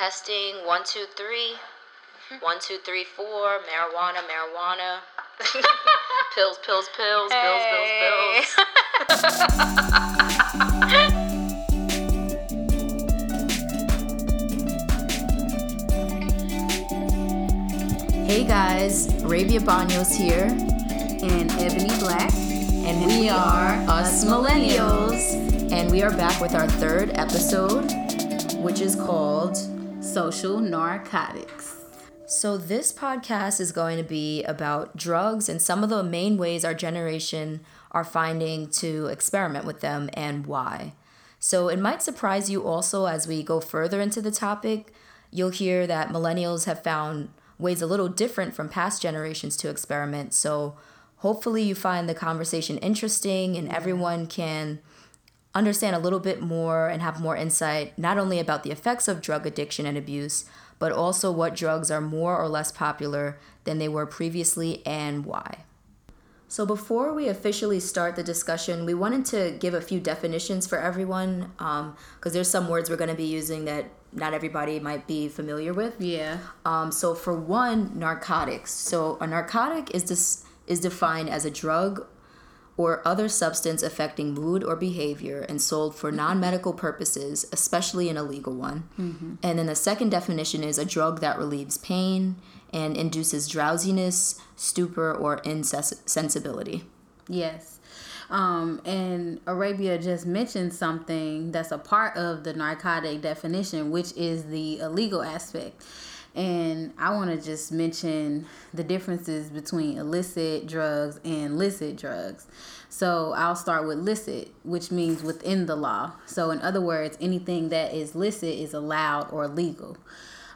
Testing one, two, three. Hmm. One, two, three, four. Marijuana, marijuana. pills, pills, pills, Hey. pills, pills, pills. Hey guys, Arabia Banos here, and Ebony Black. and we are Us Millennials. And we are back with our third episode, which is called. Social narcotics. So, this podcast is going to be about drugs and some of the main ways our generation are finding to experiment with them and why. So, it might surprise you also as we go further into the topic. You'll hear that millennials have found ways a little different from past generations to experiment. So, hopefully, you find the conversation interesting and everyone can understand a little bit more and have more insight not only about the effects of drug addiction and abuse, but also what drugs are more or less popular than they were previously and why. So, before we officially start the discussion, we wanted to give a few definitions for everyone because there's some words we're going to be using that not everybody might be familiar with. Yeah. Um, so for one, narcotics. So a narcotic is this is defined as a drug or other substance affecting mood or behavior and sold for non-medical purposes, especially an illegal one. And then the second definition is a drug that relieves pain and induces drowsiness, stupor, or insensibility. Yes. Um, and Arabia just mentioned something that's a part of the narcotic definition, which is the illegal aspect. And I want to just mention the differences between illicit drugs and licit drugs. So I'll start with licit, which means within the law. So, in other words, anything that is licit is allowed or legal.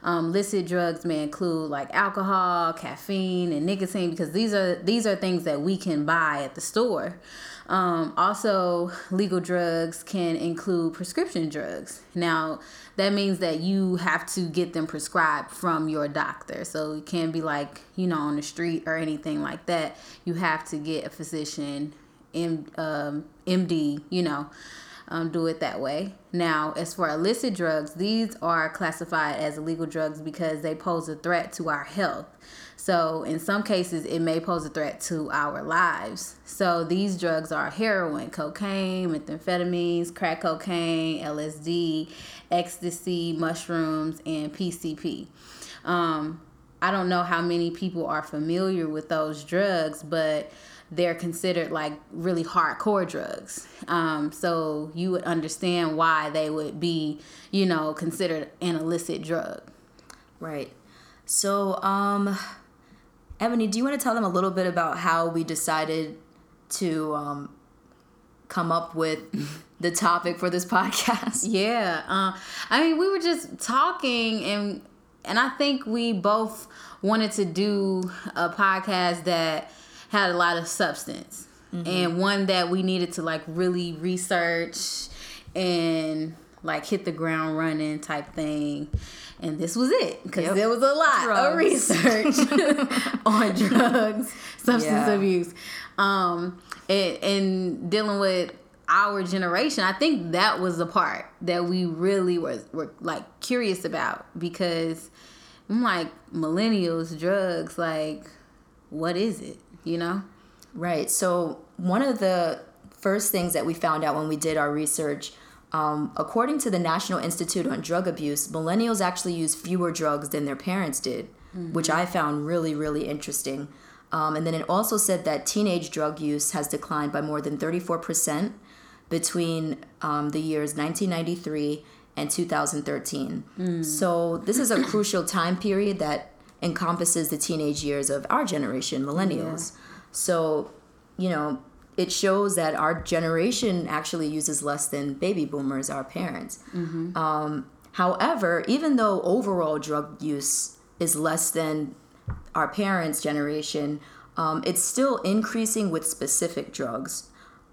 Um, licit drugs may include like alcohol, caffeine, and nicotine because these are these are things that we can buy at the store. Um, also, legal drugs can include prescription drugs. Now, that means that you have to get them prescribed from your doctor. So it can be like you know on the street or anything like that. You have to get a physician, M, um, MD, you know um, do it that way. Now, as for illicit drugs, these are classified as illegal drugs because they pose a threat to our health. So, in some cases, it may pose a threat to our lives. So, these drugs are heroin, cocaine, methamphetamines, crack cocaine, LSD, ecstasy, mushrooms, and PCP. Um, I don't know how many people are familiar with those drugs, but they're considered like really hardcore drugs. Um, so you would understand why they would be, you know, considered an illicit drug. Right. So, um, Ebony, do you want to tell them a little bit about how we decided to um, come up with the topic for this podcast? Yeah. Uh, I mean, we were just talking, and and I think we both wanted to do a podcast that had a lot of substance, and one that we needed to like really research and like hit the ground running type thing. And this was it because Yep. there was a lot of research on drugs, substance Yeah. abuse, um, and, and dealing with our generation. I think that was the part that we really were were like curious about because I'm like millennials, drugs, like what is it? You know? Right. So, one of the first things that we found out when we did our research, um, according to the National Institute on Drug Abuse, millennials actually use fewer drugs than their parents did, which I found really, really interesting. Um, and then it also said that teenage drug use has declined by more than 34% between um, the years 1993 and 2013. So, this is a crucial time period that encompasses the teenage years of our generation, millennials. So, you know, it shows that our generation actually uses less than baby boomers, our parents. Um, however, even though overall drug use is less than our parents' generation, um, it's still increasing with specific drugs.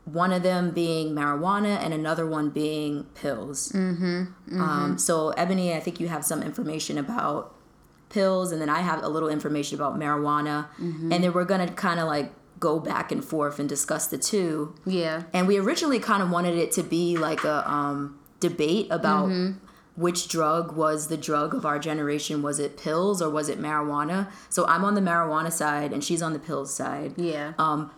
One of them being marijuana, and another one being pills. Um, so, Ebony, I think you have some information about pills, and then I have a little information about marijuana, and then we're gonna kind of like go back and forth and discuss the two. Yeah. And we originally kind of wanted it to be like a um, debate about which drug was the drug of our generation. Was it pills or was it marijuana? So I'm on the marijuana side and she's on the pills side. Yeah. Um,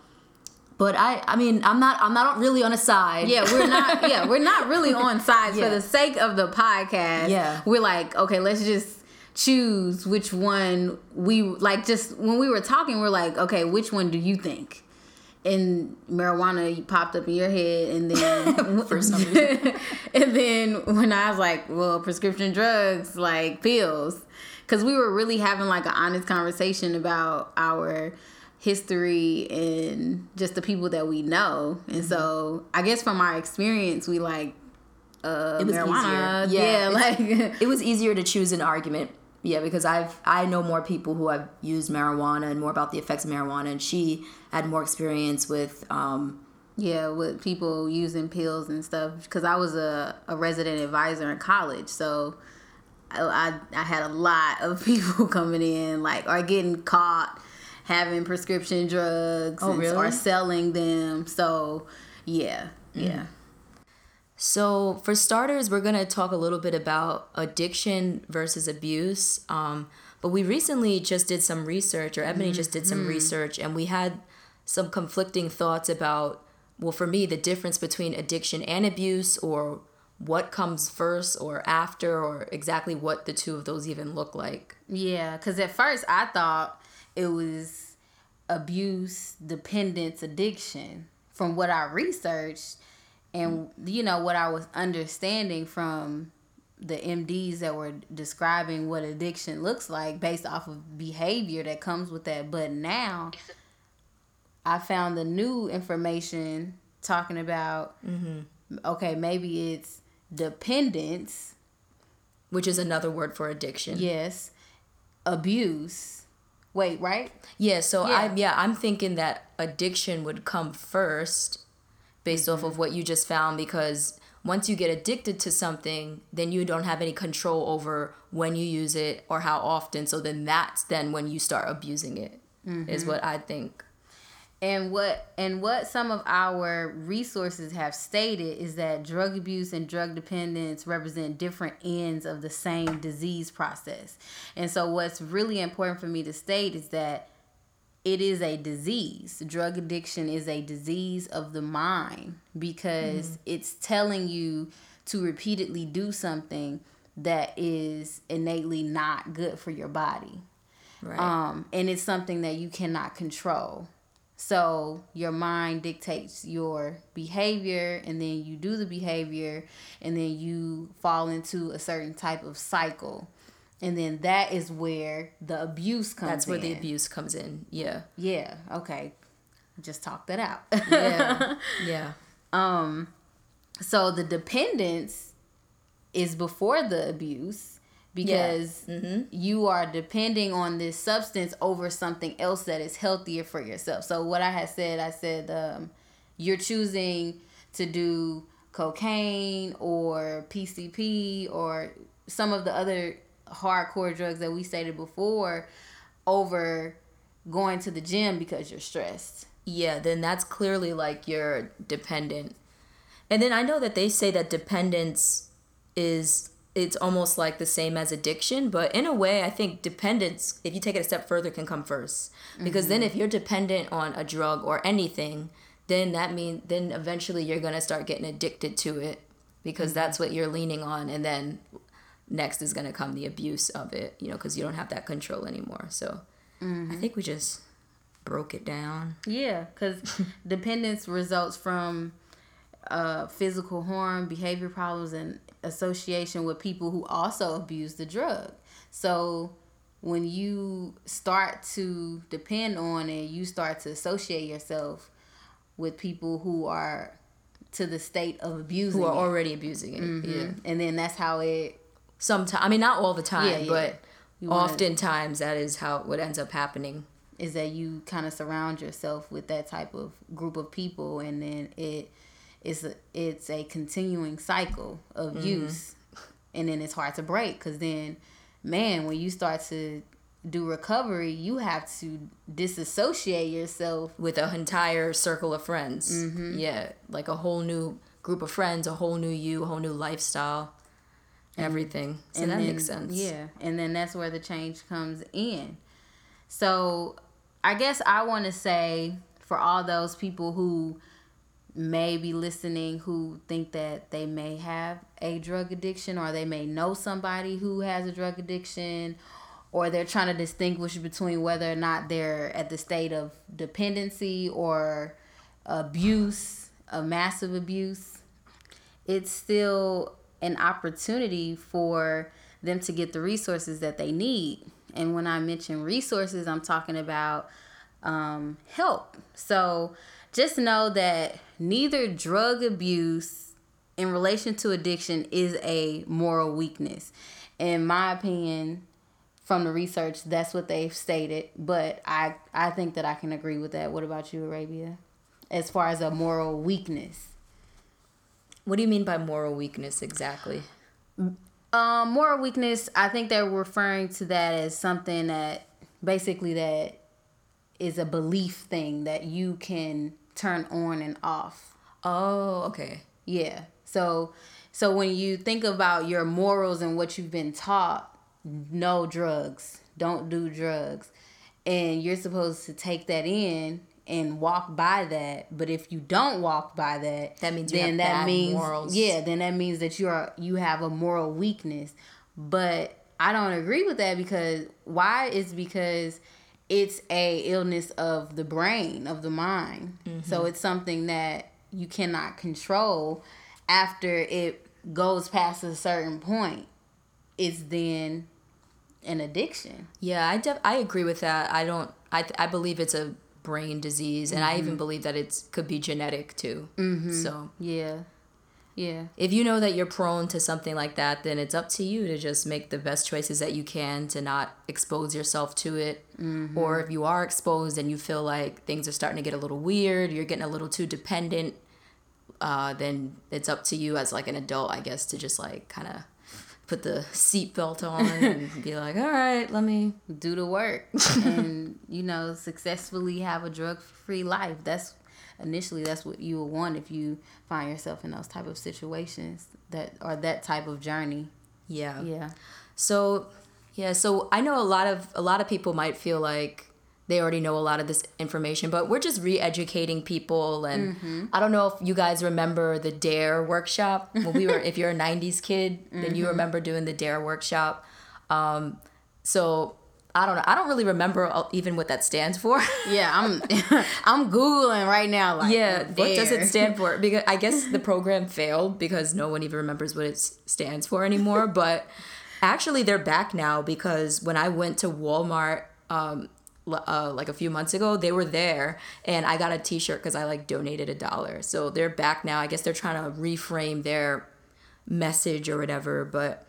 but I, I mean, I'm not, I'm not really on a side. Yeah, we're not. Yeah, we're not really on sides Yeah. for the sake of the podcast. Yeah. we're like, okay, let's just choose which one we like. Just when we were talking, we're like, okay, which one do you think? And marijuana popped up in your head, and then For some reason. and then when I was like, well, prescription drugs, like pills, because we were really having like an honest conversation about our history and just the people that we know. And so I guess from our experience, we like uh, It was marijuana. easier. Yeah, Yeah, like it was easier to choose an argument. Yeah, because I've I know more people who have used marijuana and more about the effects of marijuana, and she had more experience with. Um, Yeah, with people using pills and stuff. Because I was a, a resident advisor in college, so I, I I had a lot of people coming in like or getting caught having prescription drugs Oh, and- really? or selling them. So yeah, yeah. So, for starters, we're going to talk a little bit about addiction versus abuse. Um, but we recently just did some research, or Ebony just did some research, and we had some conflicting thoughts about, well, for me, the difference between addiction and abuse, or what comes first or after, or exactly what the two of those even look like. Yeah, because at first I thought it was abuse, dependence, addiction. From what I researched and you know what I was understanding from the MDs that were describing what addiction looks like based off of behavior that comes with that. But now I found the new information talking about mm-hmm. okay, maybe it's dependence Which is another word for addiction. Yes. Abuse. Wait, right? Yeah, so Yeah. I yeah, I'm thinking that addiction would come first based off of what you just found because once you get addicted to something, then you don't have any control over when you use it or how often. So then that's then when you start abusing it. Is mm-hmm. what I think. And what and what some of our resources have stated is that drug abuse and drug dependence represent different ends of the same disease process. And so what's really important for me to state is that it is a disease. Drug addiction is a disease of the mind because it's telling you to repeatedly do something that is innately not good for your body. Right. Um, and it's something that you cannot control. So your mind dictates your behavior, and then you do the behavior, and then you fall into a certain type of cycle. And then that is where the abuse comes that's where the in. abuse comes in. Yeah. Yeah, okay. Just talk that out. Yeah. yeah. Um, so the dependence is before the abuse because you are depending on this substance over something else that is healthier for yourself. So what I had said, I said um, you're choosing to do cocaine or PCP or some of the other hardcore drugs that we stated before over going to the gym because you're stressed. yeah, then that's clearly like you're dependent. And then I know that they say that dependence is it's almost like the same as addiction, but in a way I think dependence if you take it a step further can come first. Because then mm-hmm. if you're dependent on a drug or anything, then that means then eventually you're going to start getting addicted to it because mm-hmm. that's what you're leaning on and then next is going to come the abuse of it, you know, cuz you don't have that control anymore. So I think we just broke it down. Yeah, because dependence results from uh, physical harm, behavior problems, and association with people who also abuse the drug. So when you start to depend on it, you start to associate yourself with people who are to the state of abusing who are it. already abusing it. Yeah. and then that's how it Sometimes, I mean, not all the time, Yeah, yeah. but You wanna- oftentimes that is how what ends up happening. is that you kind of surround yourself with that type of group of people and then it it's a, it's a continuing cycle of use and then it's hard to break because then man when you start to do recovery you have to disassociate yourself with an entire circle of friends. Mm-hmm. Yeah, like a whole new group of friends, a whole new you, a whole new lifestyle. Everything. So and that then, makes sense. Yeah, and then that's where the change comes in. So, I guess I want to say for all those people who may be listening who think that they may have a drug addiction or they may know somebody who has a drug addiction or they're trying to distinguish between whether or not they're at the state of dependency or abuse, a massive abuse, it's still an opportunity for them to get the resources that they need. And when I mention resources, I'm talking about um, help. So just know that neither drug abuse in relation to addiction is a moral weakness. In my opinion, from the research, that's what they've stated. But I, I think that I can agree with that. What about you, Arabia? As far as a moral weakness. What do you mean by moral weakness exactly? Um, moral weakness, I think they're referring to that as something that basically that is a belief thing that you can turn on and off. Oh, okay. Yeah. So so when you think about your morals and what you've been taught, no drugs, don't do drugs. And you're supposed to take that in and walk by that. But if you don't walk by that, That means you have bad means morals. yeah, then that means that you're you have a moral weakness. But I don't agree with that because why is because it's a illness of the brain of the mind. Mm-hmm. So it's something that you cannot control after it goes past a certain point. It's then an addiction. Yeah, I def- I agree with that. I don't. I th- I believe it's a brain disease, and I even believe that it could be genetic too. Mm-hmm. So Yeah. Yeah. if you know that you're prone to something like that, then it's up to you to just make the best choices that you can to not expose yourself to it. Or if you are exposed and you feel like things are starting to get a little weird, you're getting a little too dependent, uh, then it's up to you as like an adult, I guess, to just like kind of put the seatbelt on and be like, all right, let me. do the work and you know successfully have a drug-free life that's initially that's what you would want if you find yourself in those type of situations that or that type of journey Yeah. yeah So, yeah, so I know a lot of a lot of people might feel like they already know a lot of this information, but we're just re-educating people and I don't know if you guys remember the DARE workshop when we were if you're a 90s kid, then you remember doing the DARE workshop. Um, so I don't know. I don't really remember uh, even what that stands for. yeah i'm i'm googling right now like yeah, what does it stand for? Because I guess the program failed because no one even remembers what it stands for anymore. but actually, they're back now because when I went to Walmart um, uh, like a few months ago, they were there, and I got a T-shirt because I like donated a dollar. So they're back now. I guess they're trying to reframe their message or whatever. But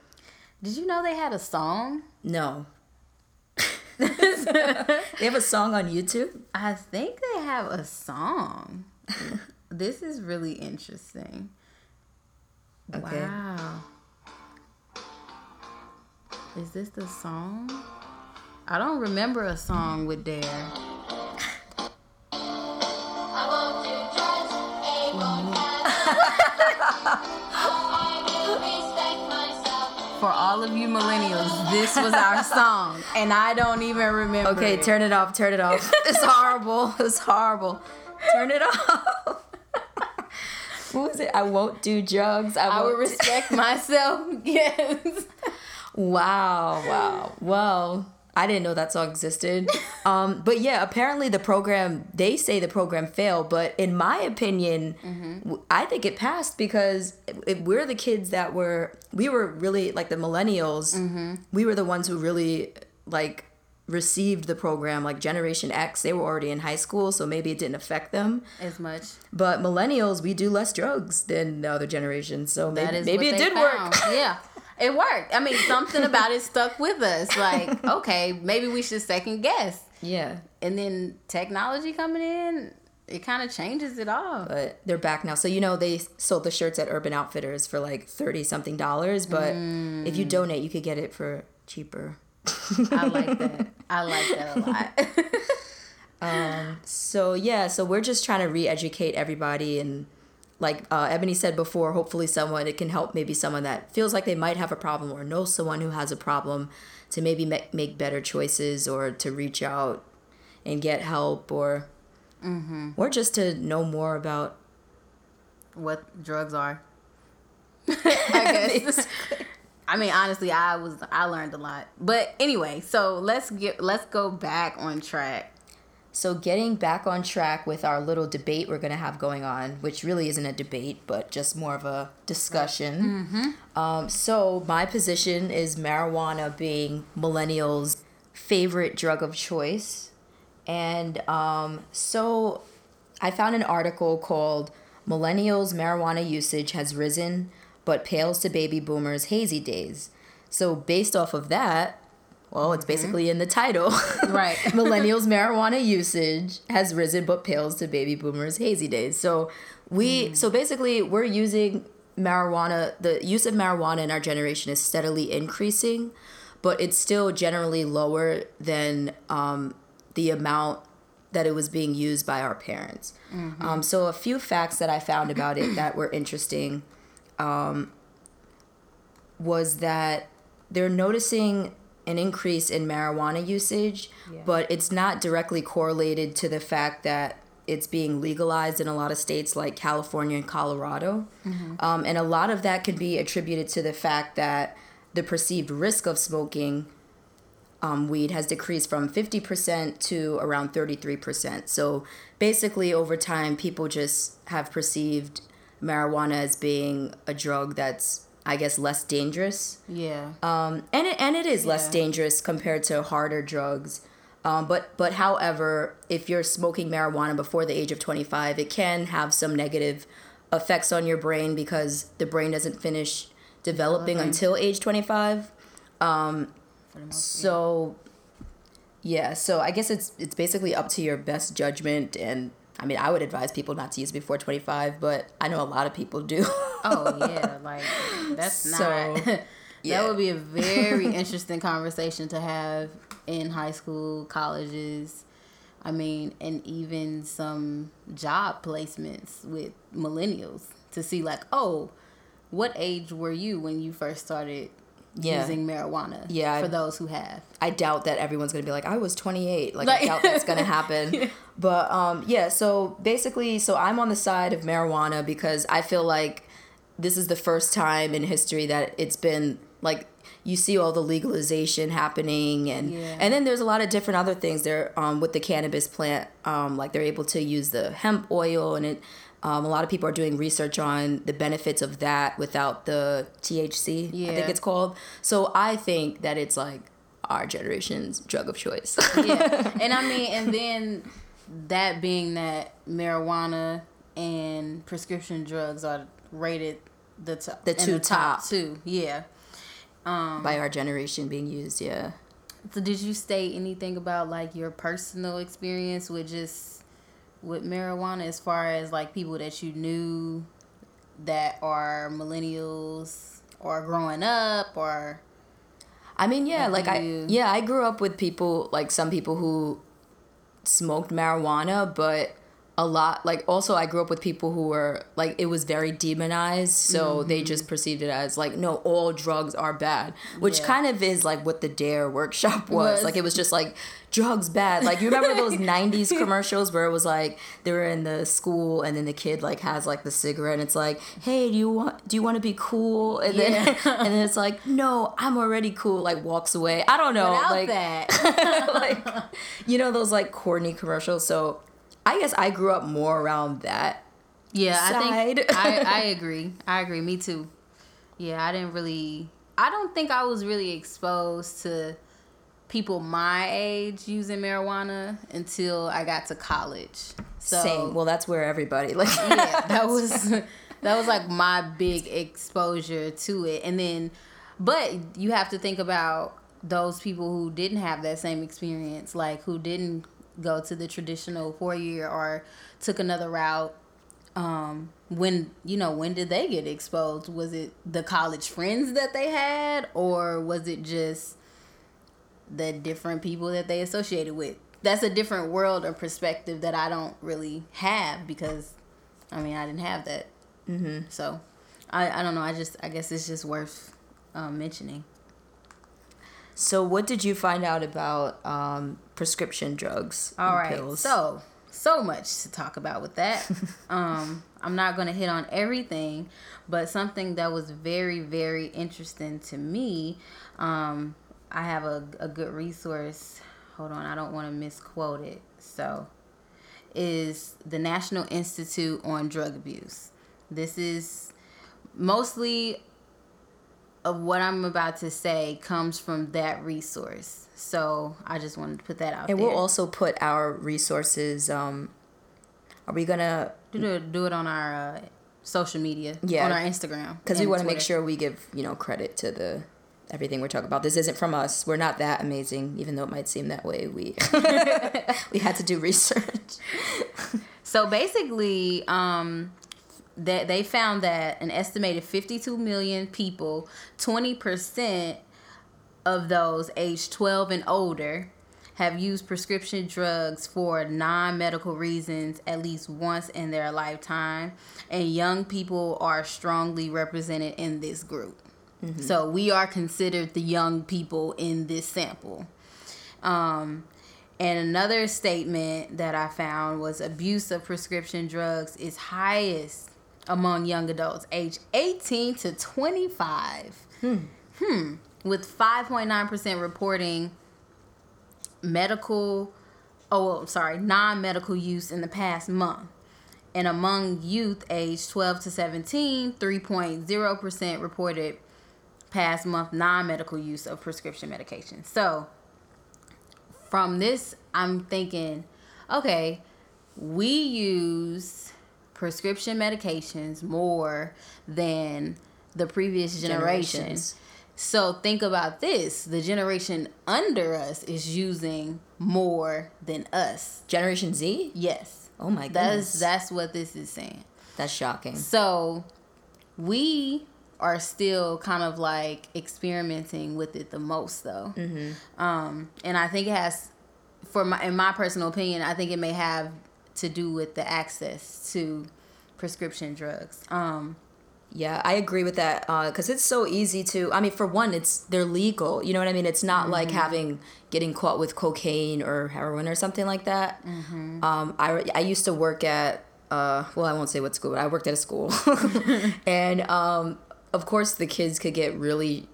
did you know they had a song no. they have a song on YouTube. i think they have a song this is really interesting Okay. wow is this the song i don't remember a song with dare For all of you millennials, this was our song, and I don't even remember. Okay, it. turn it off. Turn it off. It's horrible. It's horrible. Turn it off. what was it? I won't do drugs. I, I won't would do- respect myself. Yes. Wow, wow. Well, I didn't know that song existed. Um, but yeah, apparently the program, they say the program failed, but in my opinion, I think it passed because if we're the kids that were, we were really like the millennials, we were the ones who really like received the program like generation x they were already in high school so maybe it didn't affect them As much. but millennials we do less drugs than the other generations so That maybe, is maybe it did found. work Yeah. It worked. I mean, something about it stuck with us. Like, okay, maybe we should second guess. yeah And then technology coming in, it kind of changes it all. but they're back now. So you know they sold the shirts at Urban Outfitters for like thirty something dollars, but if you mm. donate, you could get it for cheaper. I like that. I like that a lot. Um, so yeah, so we're just trying to re-educate everybody, and like uh, Ebony said before, hopefully someone it can help maybe someone that feels like they might have a problem or knows someone who has a problem to maybe make, make better choices or to reach out and get help or or just to know more about what drugs are. I guess. I mean, honestly, I was I learned a lot. But anyway, so let's get let's go back on track. So, getting back on track with our little debate we're going to have going on, which really isn't a debate, but just more of a discussion. Um, so, my position is marijuana being millennials' favorite drug of choice. And um, so, I found an article called Millennials' Marijuana Usage Has Risen, but Pales to Baby Boomers' Hazy Days. So, based off of that, well, it's basically in the title. Right. Millennials' marijuana usage has risen but pales to baby boomers' hazy days. So we so basically we're using marijuana the use of marijuana in our generation is steadily increasing, but it's still generally lower than um, the amount that it was being used by our parents. Um, so a few facts that I found about it that were interesting um, was that they're noticing an increase in marijuana usage, but it's not directly correlated to the fact that it's being legalized in a lot of states like California and Colorado. Um, and a lot of that could be attributed to the fact that the perceived risk of smoking um, weed has decreased from 50% to around 33%. So basically, over time, people just have perceived marijuana as being a drug that's, I guess, less dangerous. Yeah. Um, and it, and it is less dangerous compared to harder drugs. Um, but but however, if you're smoking marijuana before the age of 25, it can have some negative effects on your brain because the brain doesn't finish developing until age 25. Um, so yeah, so I guess it's it's basically up to your best judgment and I mean, I would advise people not to use before 25, but I know a lot of people do. Oh yeah, like that's not. So, yeah. That would be a very interesting conversation to have in high school, colleges. I mean, and even some job placements with millennials to see like, oh, what age were you when you first started Yeah. using marijuana? Yeah, I- for those who have. I doubt that everyone's gonna be like, I was 28. Like, Like- I doubt that's gonna happen. But um, yeah, so basically, so I'm on the side of marijuana because I feel like this is the first time in history that it's been like you see all the legalization happening and Yeah. and then there's a lot of different other things there um, with the cannabis plant um, like they're able to use the hemp oil and it um, a lot of people are doing research on the benefits of that without the THC yeah. I think it's called so I think that it's like our generation's drug of choice yeah. And I mean, and then that being that marijuana and prescription drugs are rated the top, The two top. two. Yeah. by our generation being used yeah So did you state anything about like your personal experience with just with marijuana as far as like people that you knew that are millennials or growing up or I mean, yeah, like I yeah, I grew up with people like some people who smoked marijuana, but a lot like also I grew up with people who were like it was very demonized, so they Mm-hmm. just perceived it as like no, all drugs are bad, which Yeah. kind of is like what the Dare workshop was. Was. Like it was just like drugs bad. Like you remember those 90s commercials where it was like they were in the school and then the kid like has like the cigarette and it's like, "Hey, do you want do you want to be cool?" And then and then it's like, "No, I'm already cool." Like walks away. I don't know. without like that. like you know those like corny commercials. So I guess I grew up more around that. Yeah, I think I, I agree. I agree. Me too. Yeah, I didn't really. I don't think I was really exposed to people my age using marijuana until I got to college. So Same. Well, that's where everybody like yeah, that was that was like my big exposure to it. And then, but you have to think about those people who didn't have that same experience, like who didn't go to the traditional four year or took another route. Um, when you know when did they get exposed? Was it the college friends that they had, or was it just the different people that they associated with? That's a different world or perspective that I don't really have because I mean, I didn't have that Mm-hmm. So, I I don't know. I just I guess it's just worth um, mentioning. So, what did you find out about um, prescription drugs? All right. pills? So, so much to talk about with that. um, I'm not going to hit on everything, but something that was very, very interesting to me. Um, I have a, a good resource. Hold on, I don't want to misquote it. So, is the National Institute on Drug Abuse. This is mostly of what I'm about to say comes from that resource. So I just wanted to put that out there. and there. we'll also put our resources. Um, are we gonna? do it, do it on our uh, social media, Yeah. on our Instagram, Because we want to make sure we give you know credit to the everything we're talking about. This isn't from us. We're not that amazing, even though it might seem that way. We we had to do research. So basically, um, that they found that an estimated 52 million people, 20% of those aged 12 and older, have used prescription drugs for non-medical reasons at least once in their lifetime, and young people are strongly represented in this group. So we are considered the young people in this sample. Um, and another statement that I found was abuse of prescription drugs is highest among young adults aged 18 to 25. Hmm. With 5.9% reporting medical, oh, well, sorry, non medical use in the past month. And among youth aged 12 to 17, 3.0% reported past month non medical use of prescription medication. So, from this, I'm thinking, okay, we use prescription medications more than the previous generation. So think about this: the generation under us is using more than us. Generation Z. Yes, Oh my that's that's what this is saying. that's shocking. So we are still kind of like experimenting with it the most though. Mm-hmm. Um, and I think it has, for my in my personal opinion, I think it may have to do with the access to prescription drugs. Um, Yeah, I agree with that because it's so easy to. I mean, for one, it's they're legal. You know what I mean? It's not like having getting caught with cocaine or heroin or something like that. Um, I I used to work at uh, well, I won't say what school, but I worked at a school, and um, of course the kids could get really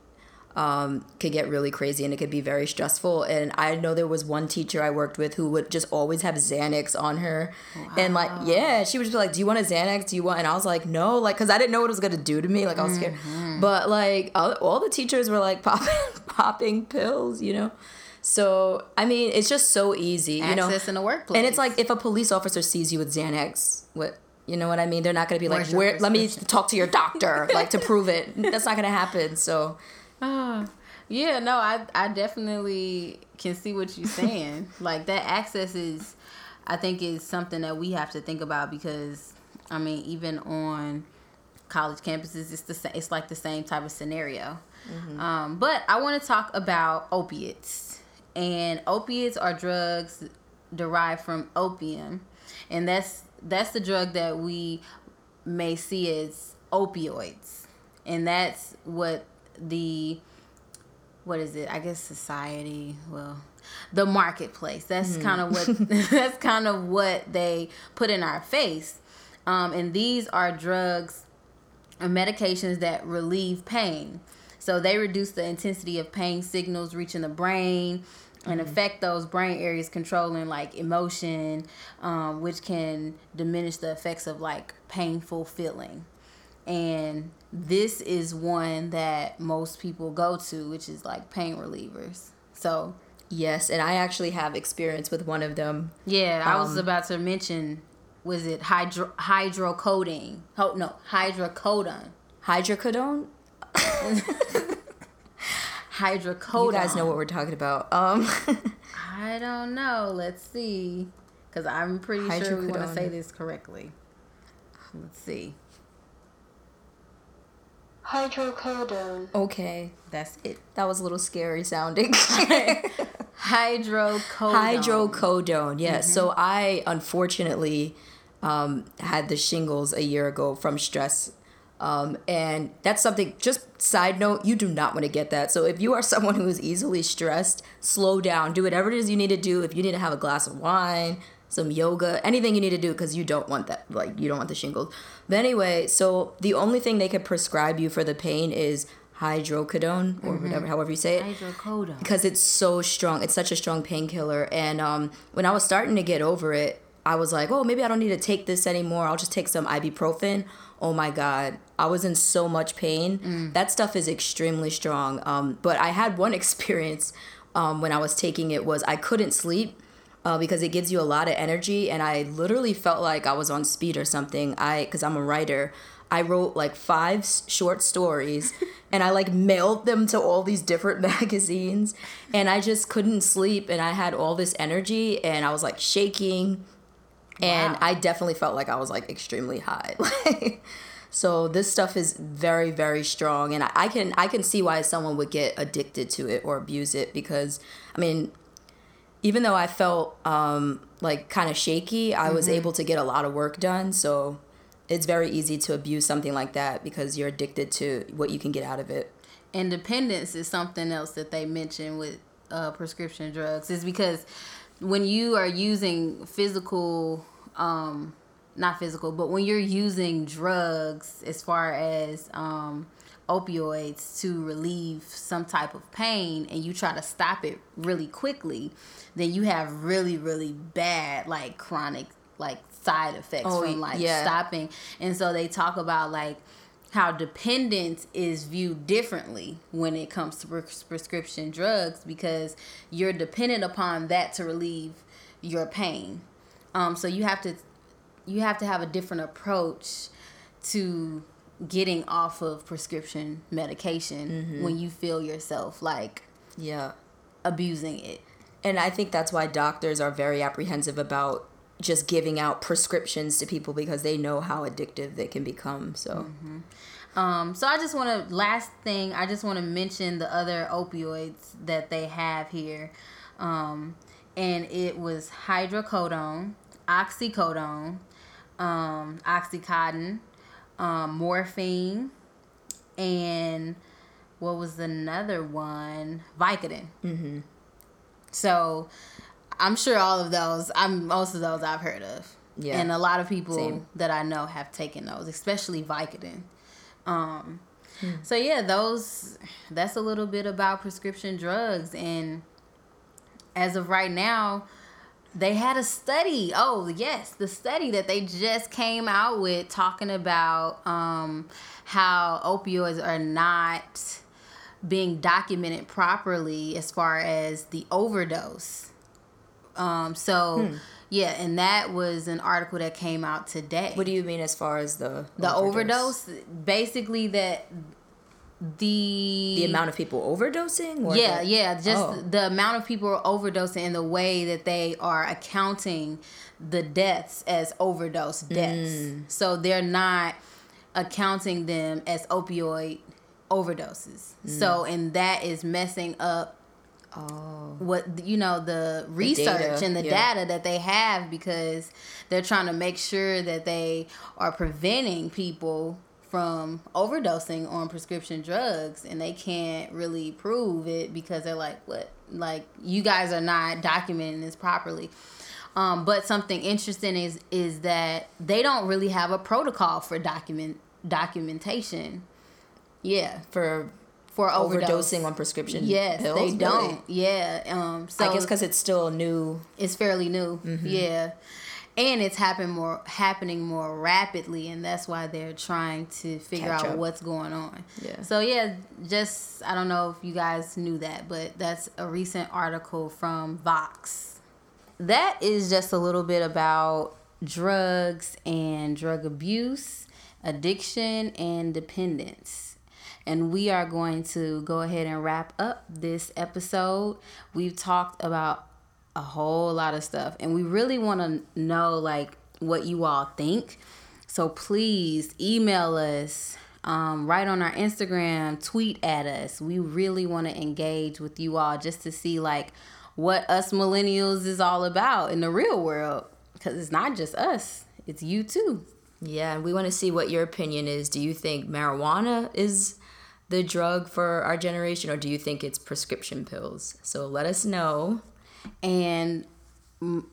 um, could get really crazy and it could be very stressful. And I know there was one teacher I worked with who would just always have Xanax on her. And like, yeah, she would just be like, Do you want a Xanax? Do you want? And I was like, No, like, cause I didn't know what it was gonna do to me. Like, I was scared. But like, all, all the teachers were like popping, popping pills, you know? So, I mean, it's just so easy, you know? access in the workplace, And it's like if a police officer sees you with Xanax, what you know what I mean? They're not gonna be like, "Where? Let me talk to your doctor, like to prove it." That's not gonna happen. So, Yeah, no, I I definitely can see what you're saying. like that access is I think is something that we have to think about because I mean, even on college campuses it's the it's like the same type of scenario. Um, but I want to talk about opiates. And opiates are drugs derived from opium. And that's that's the drug that we may see as opioids. And that's what the what is it? I guess society. Well, the marketplace. That's kind of what that's kind of what they put in our face. Um, and these are drugs or medications that relieve pain. So they reduce the intensity of pain signals reaching the brain and affect those brain areas controlling like emotion, um, which can diminish the effects of like painful feeling. And this is one that most people go to, which is like pain relievers. So yes, and I actually have experience with one of them. yeah, I was Um, about to mention, was it hydro hydrocodone? Oh no, hydrocodone. Hydrocodone. Hydrocodone. You guys know what we're talking about. Um, I don't know. Let's see, because I'm pretty sure we want to say this correctly. Let's see. Hydrocodone. okay, That's it. that was a little scary sounding. Hydrocodone. Hydrocodone. Yes. So I unfortunately um, had the shingles a year ago from stress. Um, and that's something, just side note, you do not want to get that. So if you are someone who is easily stressed, slow down, do whatever it is you need to do. If you need to have a glass of wine, some yoga, anything you need to do because you don't want that, like, you don't want the shingles. But anyway, so the only thing they could prescribe you for the pain is hydrocodone or whatever, however you say it Hydrocodone. because it's so strong. It's such a strong painkiller. And um, when I was starting to get over it, I was like, oh, maybe I don't need to take this anymore. I'll just take some ibuprofen. Oh my God. I was in so much pain. That stuff is extremely strong. Um, but I had one experience um, when I was taking it was I couldn't sleep. Uh, because it gives you a lot of energy and i literally felt like i was on speed or something. I because i'm a writer. I wrote like five s- short stories and i like mailed them to all these different magazines and i just couldn't sleep and i had all this energy and i was like shaking and Wow. i definitely felt like i was like extremely high. So this stuff is very very strong and I, I can i can see why someone would get addicted to it or abuse it because i mean even though I felt um, like kind of shaky, I was able to get a lot of work done. So it's very easy to abuse something like that because you're addicted to what you can get out of it. independence is something else that they mention with uh, prescription drugs is because when you are using physical um not physical but when you're using drugs as far as um opioids to relieve some type of pain and you try to stop it really quickly then you have really really bad like chronic like side effects Oh, from like yeah. stopping and so they talk about like how dependence is viewed differently when it comes to pres- prescription drugs because you're dependent upon that to relieve your pain. Um, so you have to you have to have a different approach to getting off of prescription medication when you feel yourself like Yeah. abusing it. And I think that's why doctors are very apprehensive about just giving out prescriptions to people because they know how addictive they can become. So, Um, so I just want to last thing I just want to mention the other opioids that they have here, um, and it was hydrocodone, oxycodone, um, oxycontin, um, morphine, and what was another one? Vicodin. Mm-hmm. So I'm sure all of those. I'm most of those I've heard of. Yeah. And a lot of people Same. that I know have taken those, especially Vicodin. Um, Hmm. So yeah, those. That's a little bit about prescription drugs, and as of right now, they had a study. Oh yes, the study that they just came out with talking about um, how opioids are not being documented properly as far as the overdose. Um, so Hmm. yeah, and that was an article that came out today what do you mean as far as the the overdose, basically that the The amount of people overdosing? Or yeah the- yeah just Oh. the amount of people overdosing and the way that they are accounting the deaths as overdose deaths Mm. so they're not accounting them as opioid overdoses Mm. so and that is messing up Oh. what you know the research data, and the yeah. data that they have because they're trying to make sure that they are preventing people from overdosing on prescription drugs and they can't really prove it because they're like what like you guys are not documenting this properly um, but something interesting is is that they don't really have a protocol for document documentation yeah For for overdose. overdosing on prescription Yes, pills? they don't. Yeah. Um. So I guess because it's still new. it's fairly new. Mm-hmm. Yeah, and it's happen more happening more rapidly, and that's why they're trying to figure Catch out up. what's going on. Yeah. So yeah, just I don't know if you guys knew that, but that's a recent article from Vox. That is just a little bit about drugs and drug abuse, addiction, and dependence. And we are going to go ahead and wrap up this episode. We've talked about a whole lot of stuff, and we really want to know like what you all think. So please email us, um, write on our Instagram, tweet at us. We really want to engage with you all just to see like what us millennials is all about in the real world because it's not just us it's you too. Yeah, and we want to see what your opinion is. Do you think marijuana is the drug for our generation, or do you think it's prescription pills? So let us know. And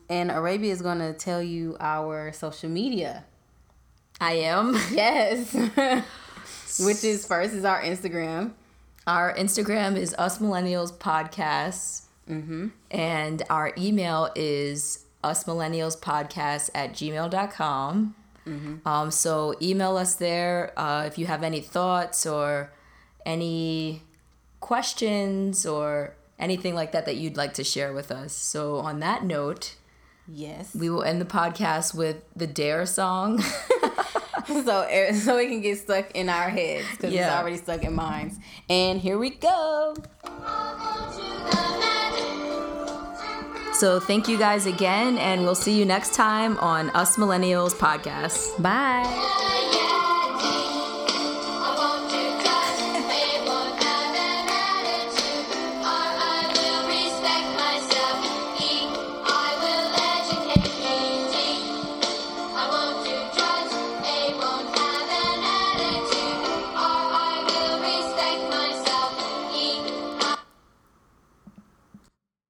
and Arabia is gonna tell you our social media. I am. Yes. Which is first is our Instagram. Our Instagram is Us Millennials Podcast. And our email is Us Millennials Podcast at gmail.com. Um, so email us there uh, if you have any thoughts or any questions or anything like that that you'd like to share with us. So on that note, Yes. we will end the podcast with the Dare song. so so it can get stuck in our heads because it's already stuck in minds. And here we go. so thank you guys again, and we'll see you next time on Us Millennials Podcast. Bye.